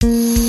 嗯。